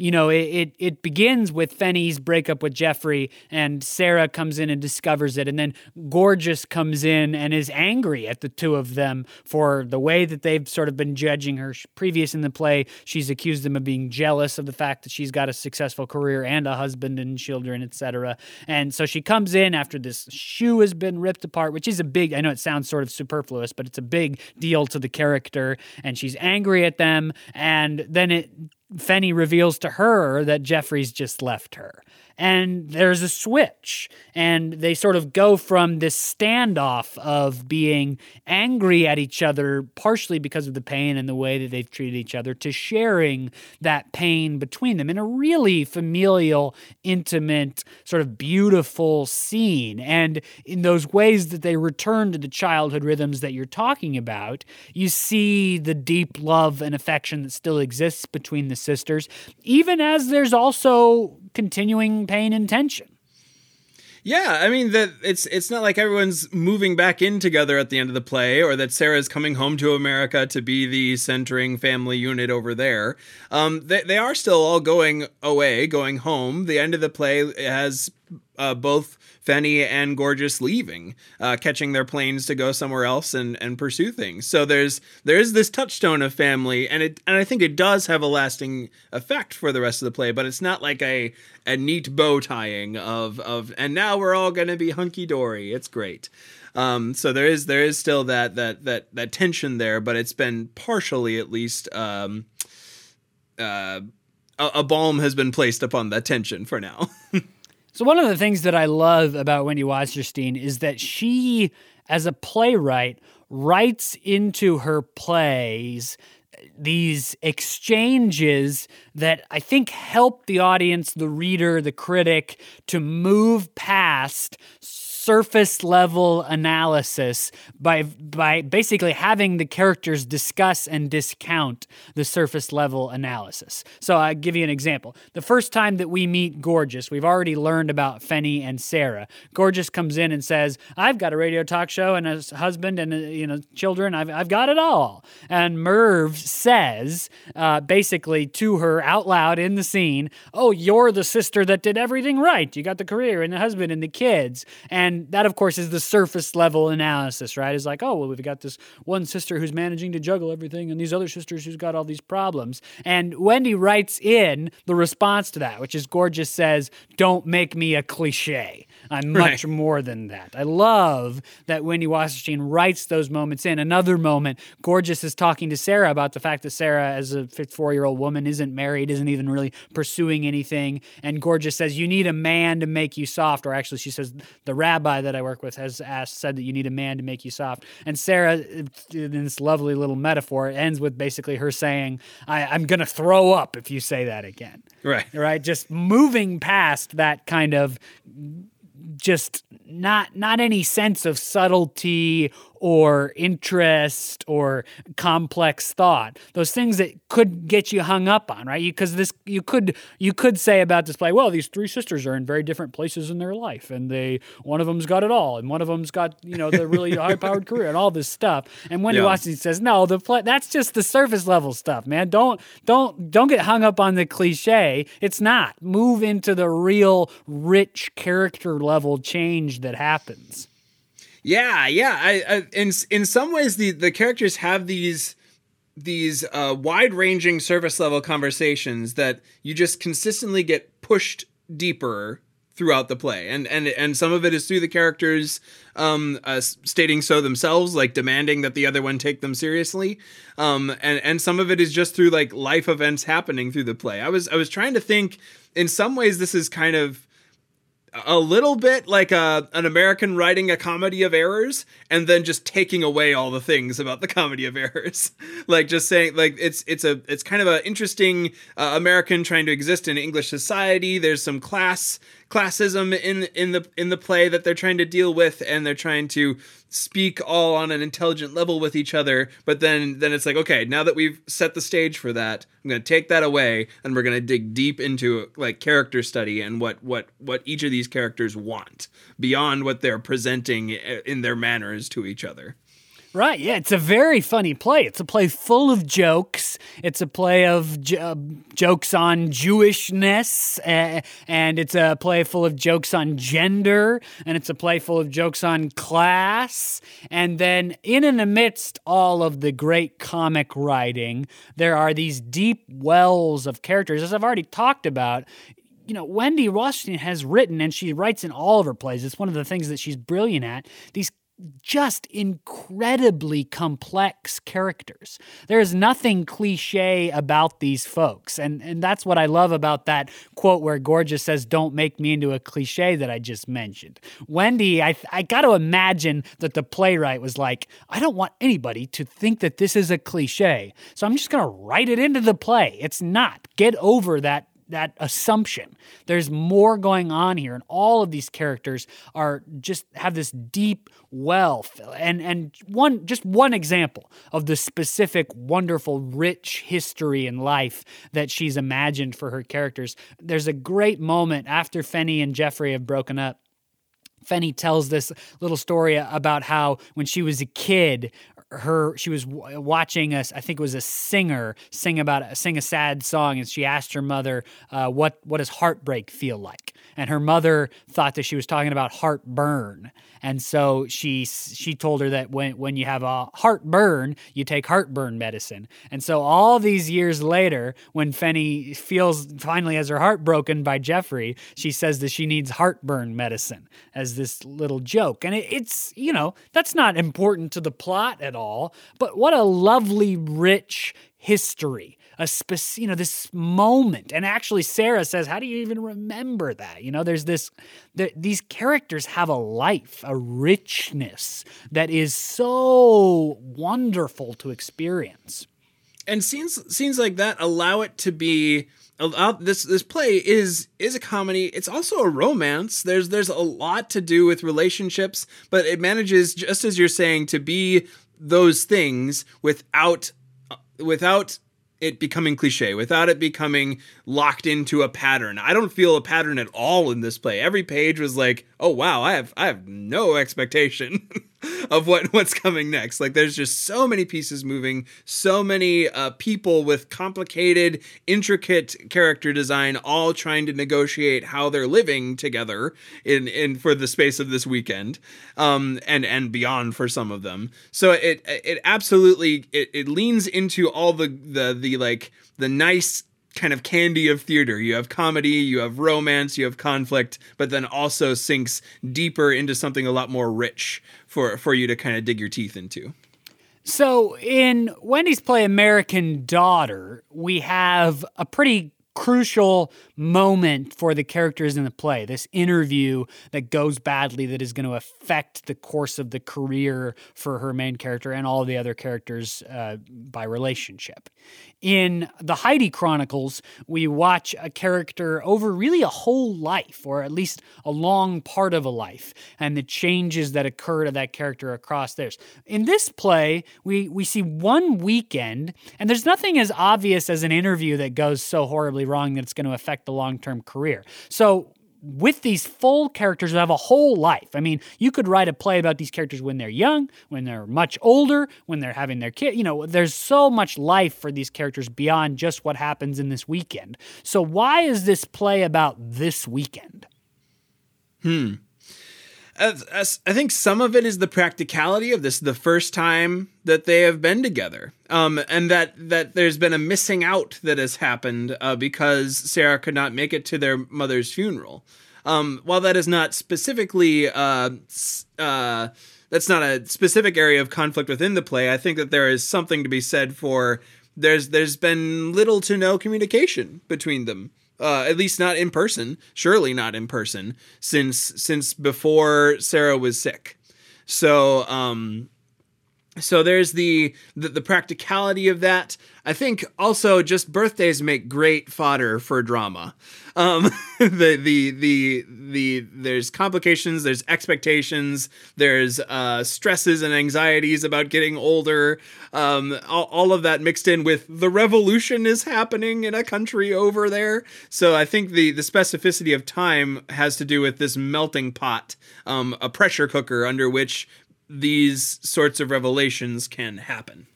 You know, it, it, it begins with Pfeni's breakup with Jeffrey, and Sarah comes in and discovers it. And then Gorgeous comes in and is angry at the two of them for the way that they've sort of been judging her. Previous in the play, she's accused them of being jealous of the fact that she's got a successful career and a husband and children, etc. And so she comes in after this shoe has been ripped apart, which is a big, I know it sounds sort of superfluous, but it's a big deal to the character. And she's angry at them. And then it Pfeni reveals to her that Jeffrey's just left her. And there's a switch. And they sort of go from this standoff of being angry at each other partially because of the pain and the way that they've treated each other to sharing that pain between them in a really familial intimate sort of beautiful scene. And in those ways that they return to the childhood rhythms that you're talking about you see the deep love and affection that still exists between the sisters even as there's also continuing pain and tension. Yeah, I mean that it's it's not like everyone's moving back in together at the end of the play, or that Sarah's coming home to America to be the centering family unit over there. Um, they they are still all going away, going home. The end of the play has uh, both Pfeni and Gorgeous leaving, uh, catching their planes to go somewhere else and, and pursue things. So there's there's this touchstone of family, and it and I think it does have a lasting effect for the rest of the play. But it's not like a a neat bow tying of of and now we're all gonna be hunky dory. It's great. Um, so there is there is still that that that that tension there, but it's been partially at least. Um, uh, a, a balm has been placed upon that tension for now. So one of the things that I love about Wendy Wasserstein is that she, as a playwright, writes into her plays these exchanges that I think help the audience, the reader, the critic to move past surface level analysis by by basically having the characters discuss and discount the surface level analysis. So I give you an example. The first time that we meet Gorgeous, we've already learned about Pfeni and Sarah. Gorgeous comes in and says, "I've got a radio talk show and a husband and you know children. I've I've got it all." And Merv says, uh, basically to her out loud in the scene, "Oh, you're the sister that did everything right. You got the career and the husband and the kids." And and that, of course, is the surface level analysis, right? It's like, oh, well, we've got this one sister who's managing to juggle everything, and these other sisters who's got all these problems. And Wendy writes in the response to that, which is Gorgeous says, don't make me a cliche. I'm much right. more than that. I love that Wendy Wasserstein writes those moments in. Another moment, Gorgeous is talking to Sarah about the fact that Sarah, as a 54 year old woman, isn't married, isn't even really pursuing anything. And Gorgeous says, You need a man to make you soft. Or actually, she says, The rabbi that I work with has asked, said that you need a man to make you soft. And Sarah, uh, in this lovely little metaphor, ends with basically her saying, I, I'm going to throw up if you say that again. Right. Right. Just moving past that kind of just not not any sense of subtlety or interest or complex thought those things that could get you hung up on right? Because this you could you could say about this play well these three sisters are in very different places in their life and they one of them's got it all and one of them's got you know the really high powered career and all this stuff. And wendy yeah. washington says no the play that's just the surface level stuff man. Don't don't don't get hung up on the cliche. It's not. Move into the real rich character level change that happens yeah, yeah. I, I in in some ways the the characters have these these uh, wide ranging surface level conversations that you just consistently get pushed deeper throughout the play and and and some of it is through the characters um uh, stating so themselves like demanding that the other one take them seriously um and and some of it is just through like life events happening through the play i was i was trying to think in some ways this is kind of a little bit like a an American writing a comedy of errors and then just taking away all the things about the comedy of errors. like just saying like it's it's a it's kind of an interesting uh, American trying to exist in English society. There's some class classism in in the in the play that they're trying to deal with and they're trying to speak all on an intelligent level with each other. But then then it's like okay now that we've set the stage for that i'm going to take that away and we're going to dig deep into like character study and what what what each of these characters want beyond what they're presenting eh, in their manners to each other Right. Yeah. It's a very funny play. It's a play full of jokes. It's a play of uh, jokes on Jewishness, uh, and it's a play full of jokes on gender, and it's a play full of jokes on class. And then, in and amidst all of the great comic writing, there are these deep wells of characters, as I've already talked about you know, Wendy Wasserstein has written, and she writes in all of her plays. It's one of the things that she's brilliant at. These just incredibly complex characters. There is nothing cliche about these folks. And, and that's what I love about that quote where Gorgeous says, Don't make me into a cliche that I just mentioned. Wendy, I, I got to imagine that the playwright was like, I don't want anybody to think that this is a cliche. So I'm just going to write it into the play. It's not. Get over that that assumption. There's more going on here, and all of these characters are just have this deep wealth. And and one just one example of the specific, wonderful, rich history and life that she's imagined for her characters. There's a great moment after Pfeni and Jeffrey have broken up. Pfeni tells this little story about how when she was a kid, her she was w- watching us. I think it was a singer sing about sing a sad song, and she asked her mother, uh, "What what does heartbreak feel like?" And her mother thought that she was talking about heartburn, and so she she told her that when when you have a heartburn, you take heartburn medicine. And so all these years later, when Pfeni feels finally has her heart broken by Jeffrey, she says that she needs heartburn medicine as this little joke. And it, it's you know that's not important to the plot at all, but what a lovely rich history a specific, you know, this moment. And actually, Sarah says, "How do you even remember that?" You know, there's this. The, these characters have a life, a richness that is so wonderful to experience. And scenes scenes like that allow it to be allow, this this play is is a comedy. It's also a romance. There's there's a lot to do with relationships, but it manages just as you're saying to be those things without uh, without it becoming cliche, without it becoming locked into a pattern. I don't feel a pattern at all in this play. Every page was like, "Oh wow, I have I have no expectation of what what's coming next." Like there's just so many pieces moving, so many uh, people with complicated, intricate character design all trying to negotiate how they're living together in in for the space of this weekend. Um and and beyond for some of them. So it it absolutely it, it leans into all the the the like the nice kind of candy of theater. You have comedy, you have romance, you have conflict, but then also sinks deeper into something a lot more rich for for you to kind of dig your teeth into. So in Wendy's play American Daughter, we have a pretty crucial moment for the characters in the play. This interview that goes badly that is going to affect the course of the career for her main character and all the other characters uh, by relationship. In the Heidi Chronicles, we watch a character over really a whole life, or at least a long part of a life, and the changes that occur to that character across theirs. In this play, we, we see one weekend, and there's nothing as obvious as an interview that goes so horribly wrong that it's going to affect the long term career. So with these full characters who have a whole life. I mean, you could write a play about these characters when they're young, when they're much older, when they're having their kid. You know, there's so much life for these characters beyond just what happens in this weekend. So, why is this play about this weekend? Hmm. I think some of it is the practicality of this the first time that they have been together, um, and that that there's been a missing out that has happened uh, because Sarah could not make it to their mother's funeral. Um, while that is not specifically uh, uh, that's not a specific area of conflict within the play, I think that there is something to be said for there's there's been little to no communication between them uh, at least not in person. Surely not in person since since before Sarah was sick. So um, so there's the, the, the practicality of that. I think also just birthdays make great fodder for drama. Um the the the the there's complications there's expectations there's uh stresses and anxieties about getting older. Um all, all of that mixed in with the revolution is happening in a country over there. So i think the the specificity of time has to do with this melting pot um a pressure cooker under which these sorts of revelations can happen.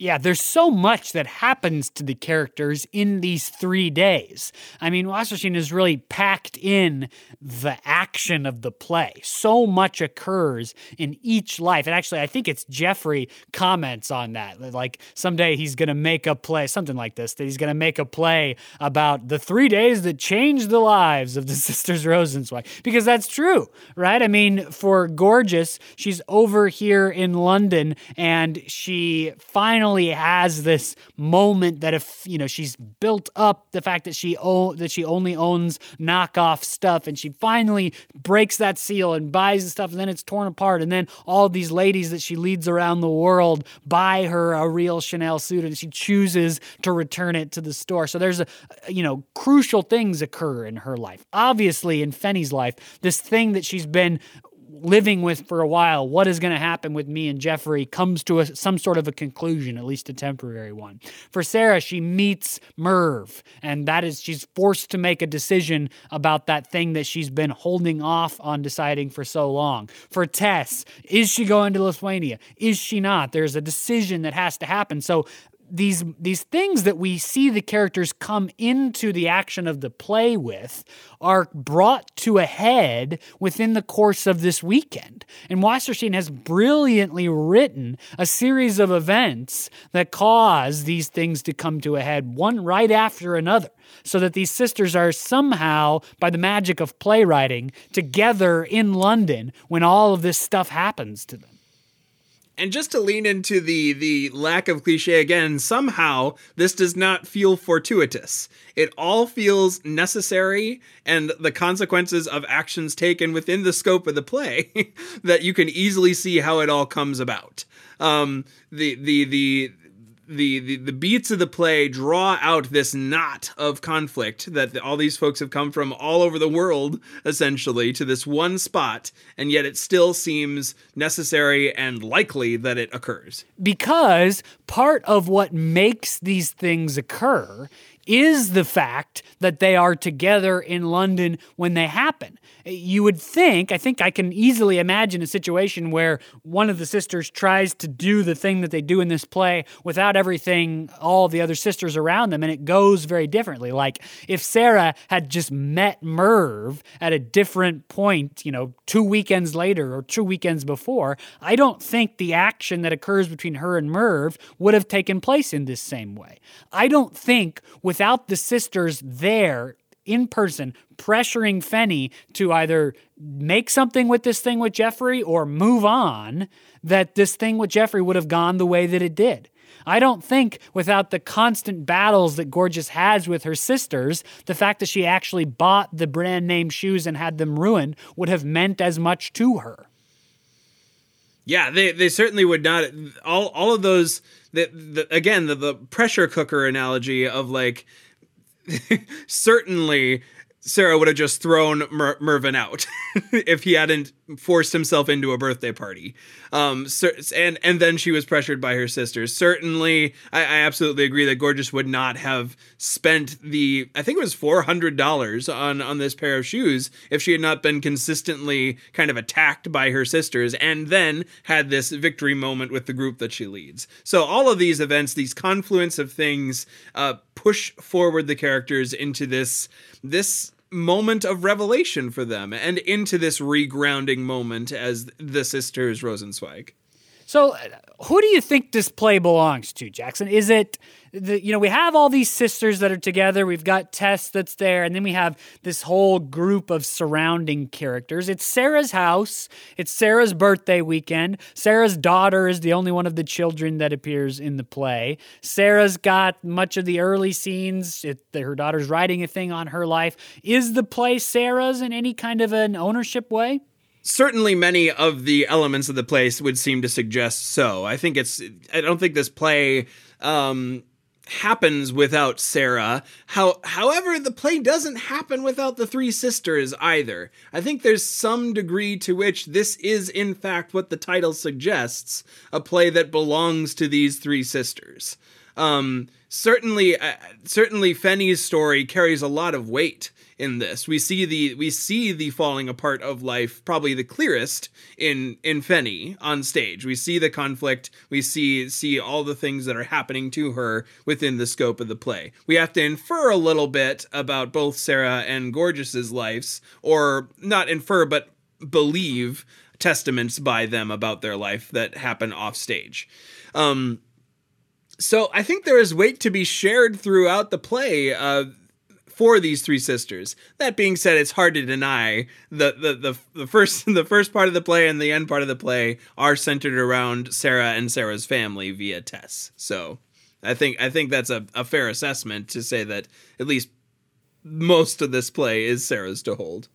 Yeah, there's so much that happens to the characters in these three days. I mean, Wasserstein has really packed in the action of the play. So much occurs in each life. And actually, I think it's Jeffrey comments on that. Like someday he's going to make a play, something like this, that he's going to make a play about the three days that changed the lives of the sisters Rosensweig. Because that's true, right? I mean, for Gorgeous, she's over here in London and she finally finally has this moment that if you know she's built up the fact that she o- that she only owns knockoff stuff and she finally breaks that seal and buys the stuff and then it's torn apart and then all these ladies that she leads around the world buy her a real Chanel suit and she chooses to return it to the store. So there's a you know crucial things occur in her life. Obviously in Pfeni's life, this thing that she's been living with for a while, what is going to happen with me and Jeffrey comes to a, some sort of a conclusion, at least a temporary one. For Sarah, she meets Merv, and that is she's forced to make a decision about that thing that she's been holding off on deciding for so long. For Tess, is she going to Lithuania? Is she not? There's a decision that has to happen. So these these things that we see the characters come into the action of the play with are brought to a head within the course of this weekend. And Wasserstein has brilliantly written a series of events that cause these things to come to a head, one right after another, so that these sisters are somehow, by the magic of playwriting, together in London when all of this stuff happens to them and just to lean into the the lack of cliche again somehow this does not feel fortuitous. It all feels necessary and the consequences of actions taken within the scope of the play that you can easily see how it all comes about. Um, the the the the, the the beats of the play draw out this knot of conflict that all these folks have come from all over the world essentially to this one spot and yet it still seems necessary and likely that it occurs. Because part of what makes these things occur is the fact that they are together in London when they happen. You would think, I think I can easily imagine a situation where one of the sisters tries to do the thing that they do in this play without everything, all the other sisters around them, and it goes very differently. Like if Sarah had just met Merv at a different point, you know, two weekends later or two weekends before, I don't think the action that occurs between her and Merv would have taken place in this same way. I don't think without the sisters there in person pressuring Pfeni to either make something with this thing with Jeffrey or move on, that this thing with Jeffrey would have gone the way that it did. I don't think without the constant battles that Gorgeous has with her sisters, the fact that she actually bought the brand name shoes and had them ruined would have meant as much to her. Yeah, they, they certainly would not. All all of those the, the again the, the pressure cooker analogy of like certainly Sarah would have just thrown Mer- Mervyn out if he hadn't forced himself into a birthday party. Um, and and then she was pressured by her sisters. Certainly, I, I absolutely agree that Gorgeous would not have spent the I think it was four hundred dollars on on this pair of shoes if she had not been consistently kind of attacked by her sisters, and then had this victory moment with the group that she leads. So all of these events, these confluence of things, uh, push forward the characters into this this moment of revelation for them and into this regrounding moment as the sisters Rosensweig. So, who do you think this play belongs to, Jackson? Is it the, you know, we have all these sisters that are together. We've got Tess that's there, and then we have this whole group of surrounding characters. It's Sarah's house. It's Sarah's birthday weekend. Sarah's daughter is the only one of the children that appears in the play. Sarah's got much of the early scenes. It, her daughter's writing a thing on her life. Is the play Sarah's in any kind of an ownership way? certainly many of the elements of the place would seem to suggest so. I think it's I don't think this play um happens without Sarah. How, however, the play doesn't happen without the three sisters either. I think there's some degree to which this is, in fact, what the title suggests a play that belongs to these three sisters. Um, certainly, uh, certainly, Pfeni's story carries a lot of weight in this. We see the we see the falling apart of life probably the clearest in in Pfeni on stage. We see the conflict. We see see all the things that are happening to her within the scope of the play. We have to infer a little bit about both Sarah and Gorgeous's lives, or not infer, but believe testaments by them about their life that happen off stage. Um, so I think there is weight to be shared throughout the play. Uh, for these three sisters. That being said, it's hard to deny the, the the the first the first part of the play and the end part of the play are centered around Sarah and Sarah's family via Tess. So I think I think that's a, a fair assessment to say that at least most of this play is Sarah's to hold.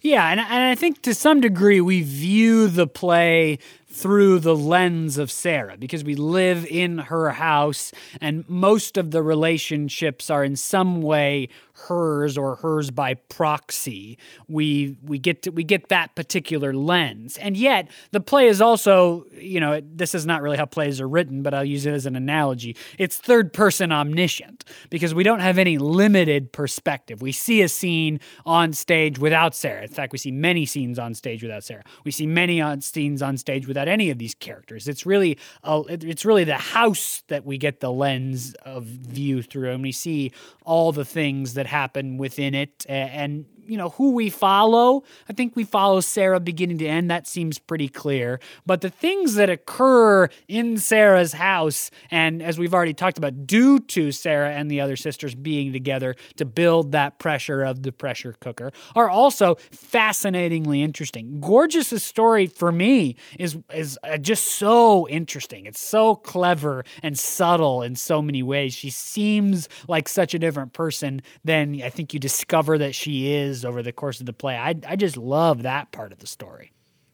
Yeah, and, and I think to some degree we view the play through the lens of Sarah because we live in her house and most of the relationships are in some way hers or hers by proxy. We we get to, we get that particular lens. And yet the play is also, you know, this is not really how plays are written, but I'll use it as an analogy. It's third person omniscient because we don't have any limited perspective. We see a scene on stage without Sarah. In fact, we see many scenes on stage without Sarah. We see many on scenes on stage without any of these characters. It's really a, it's really the house that we get the lens of view through and we see all the things that happen within it and you know who we follow. I think we follow sarah beginning to end. That seems pretty clear. But the things that occur in sarah's house and as we've already talked about due to sarah and the other sisters being together to build that pressure of the pressure cooker are also fascinatingly interesting. Gorgeous's story for me is is uh, just so interesting. It's so clever and subtle in so many ways. She seems like such a different person than i think you discover that she is over the course of the play. I, I just love that part of the story.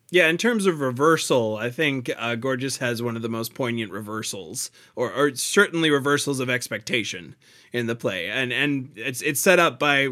Yeah, in terms of reversal, I think uh, Gorgeous has one of the most poignant reversals, or, or certainly reversals of expectation in the play, and and it's it's set up by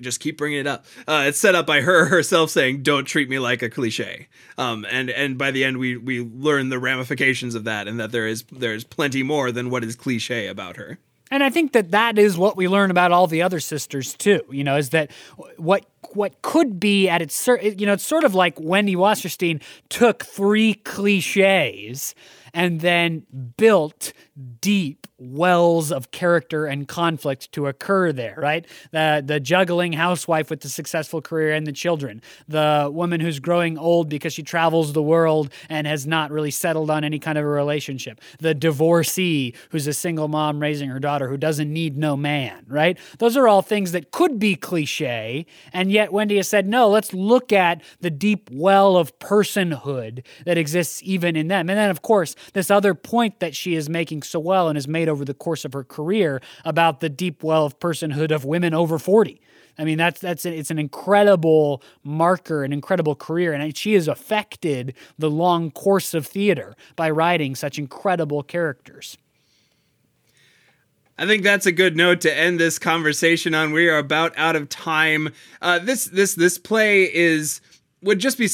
just keep bringing it up. Uh, it's set up by her herself saying, "Don't treat me like a cliche," um, and and by the end we we learn the ramifications of that, and that there is there is plenty more than what is cliche about her. And I think that that is what we learn about all the other sisters too. You know, is that what what could be at its you know it's sort of like Wendy Wasserstein took three cliches and then built deep wells of character and conflict to occur there, right? The the juggling housewife with the successful career and the children, the woman who's growing old because she travels the world and has not really settled on any kind of a relationship, the divorcee who's a single mom raising her daughter who doesn't need no man, right? Those are all things that could be cliche, and yet Wendy has said, no, let's look at the deep well of personhood that exists even in them. And then, of course, this other point that she is making so well and has made over the course of her career about the deep well of personhood of women over 40. I mean, that's that's it's an incredible marker, an incredible career, and she has affected the long course of theater by writing such incredible characters. I think that's a good note to end this conversation on. We are about out of time. Uh, this this this play is would just be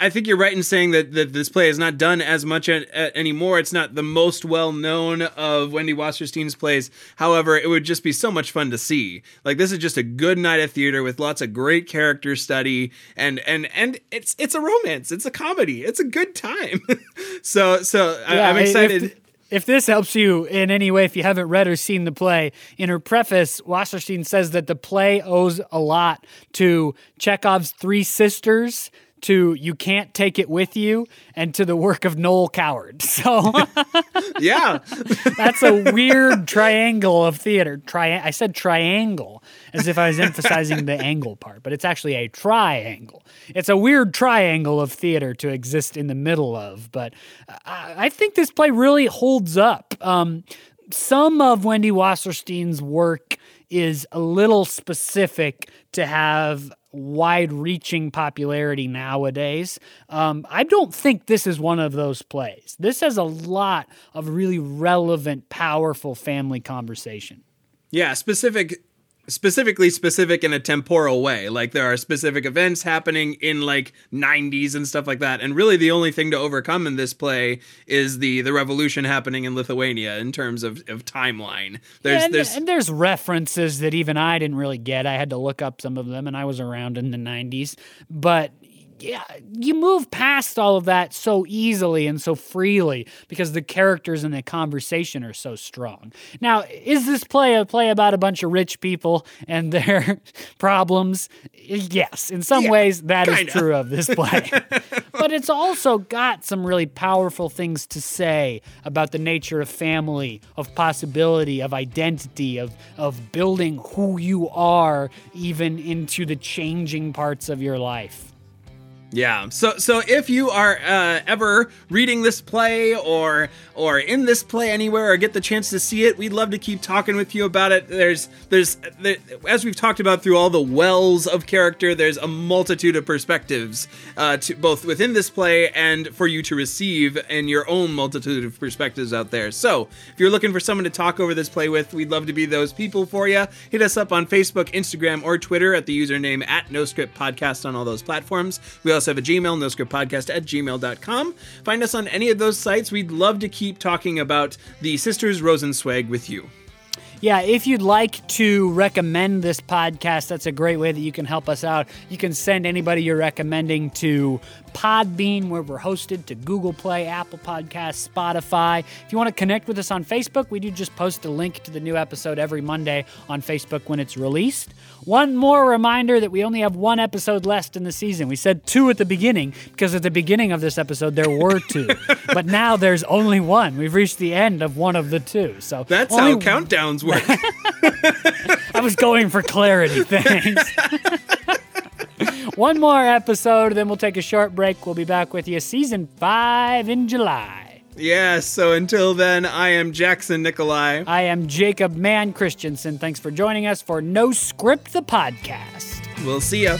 I think you're right in saying that, that this play is not done as much at, at, anymore. It's not the most well known of Wendy Wasserstein's plays. However, it would just be so much fun to see. Like this is just a good night of theater with lots of great character study and and and it's it's a romance. It's a comedy. It's a good time. so so yeah, I, am excited. If, if this helps you in any way, if you haven't read or seen the play, in her preface, Wasserstein says that the play owes a lot to Chekhov's three sisters to You Can't Take It With You and to the work of Noel Coward. So Yeah. that's a weird triangle of theater. Tri- I said triangle as if I was emphasizing the angle part, but it's actually a triangle. It's a weird triangle of theater to exist in the middle of, but I, I think this play really holds up. Um, some of Wendy Wasserstein's work is a little specific to have wide reaching popularity nowadays. Um, I don't think this is one of those plays. This has a lot of really relevant, powerful family conversation. Yeah, specific specifically specific in a temporal way. Like there are specific events happening in like 90s and stuff like that. And really the only thing to overcome in this play is the the revolution happening in Lithuania in terms of, of timeline. There's Yeah, and, there's and there's references that even I didn't really get. I had to look up some of them, and I was around in the 90s. But yeah, you move past all of that so easily and so freely because the characters and the conversation are so strong. Now, is this play a play about a bunch of rich people and their problems? Yes, in some Yeah, ways that is kinda. true of this play. but it's also got some really powerful things to say about the nature of family, of possibility, of identity, of of building who you are even into the changing parts of your life. Yeah. So so if you are uh, ever reading this play or or in this play anywhere or get the chance to see it, we'd love to keep talking with you about it. There's there's there, as we've talked about through all the wells of character, there's a multitude of perspectives uh, to both within this play and for you to receive in your own multitude of perspectives out there. So if you're looking for someone to talk over this play with, we'd love to be those people for you. Hit us up on Facebook, Instagram, or Twitter at the username at NoScript Podcast on all those platforms. We also have a Gmail, noscriptpodcast at gmail.com. Find us on any of those sites. We'd love to keep talking about the Sisters Rosensweig with you. Yeah, if you'd like to recommend this podcast, that's a great way that you can help us out. You can send anybody you're recommending to Podbean, where we're hosted, to Google Play, Apple Podcasts, Spotify. If you want to connect with us on Facebook, we do just post a link to the new episode every Monday on Facebook when it's released. One more reminder that we only have one episode left in the season. We said two at the beginning because at the beginning of this episode there were two, but now there's only one. We've reached the end of one of the two. So That's how countdowns work. I was going for clarity. Thanks. One more episode, then we'll take a short break. We'll be back with you season five in July. yes, so until then, I am Jackson Nikolai. I am Jacob Mann Christensen. Thanks for joining us for No Script the podcast. We'll see ya.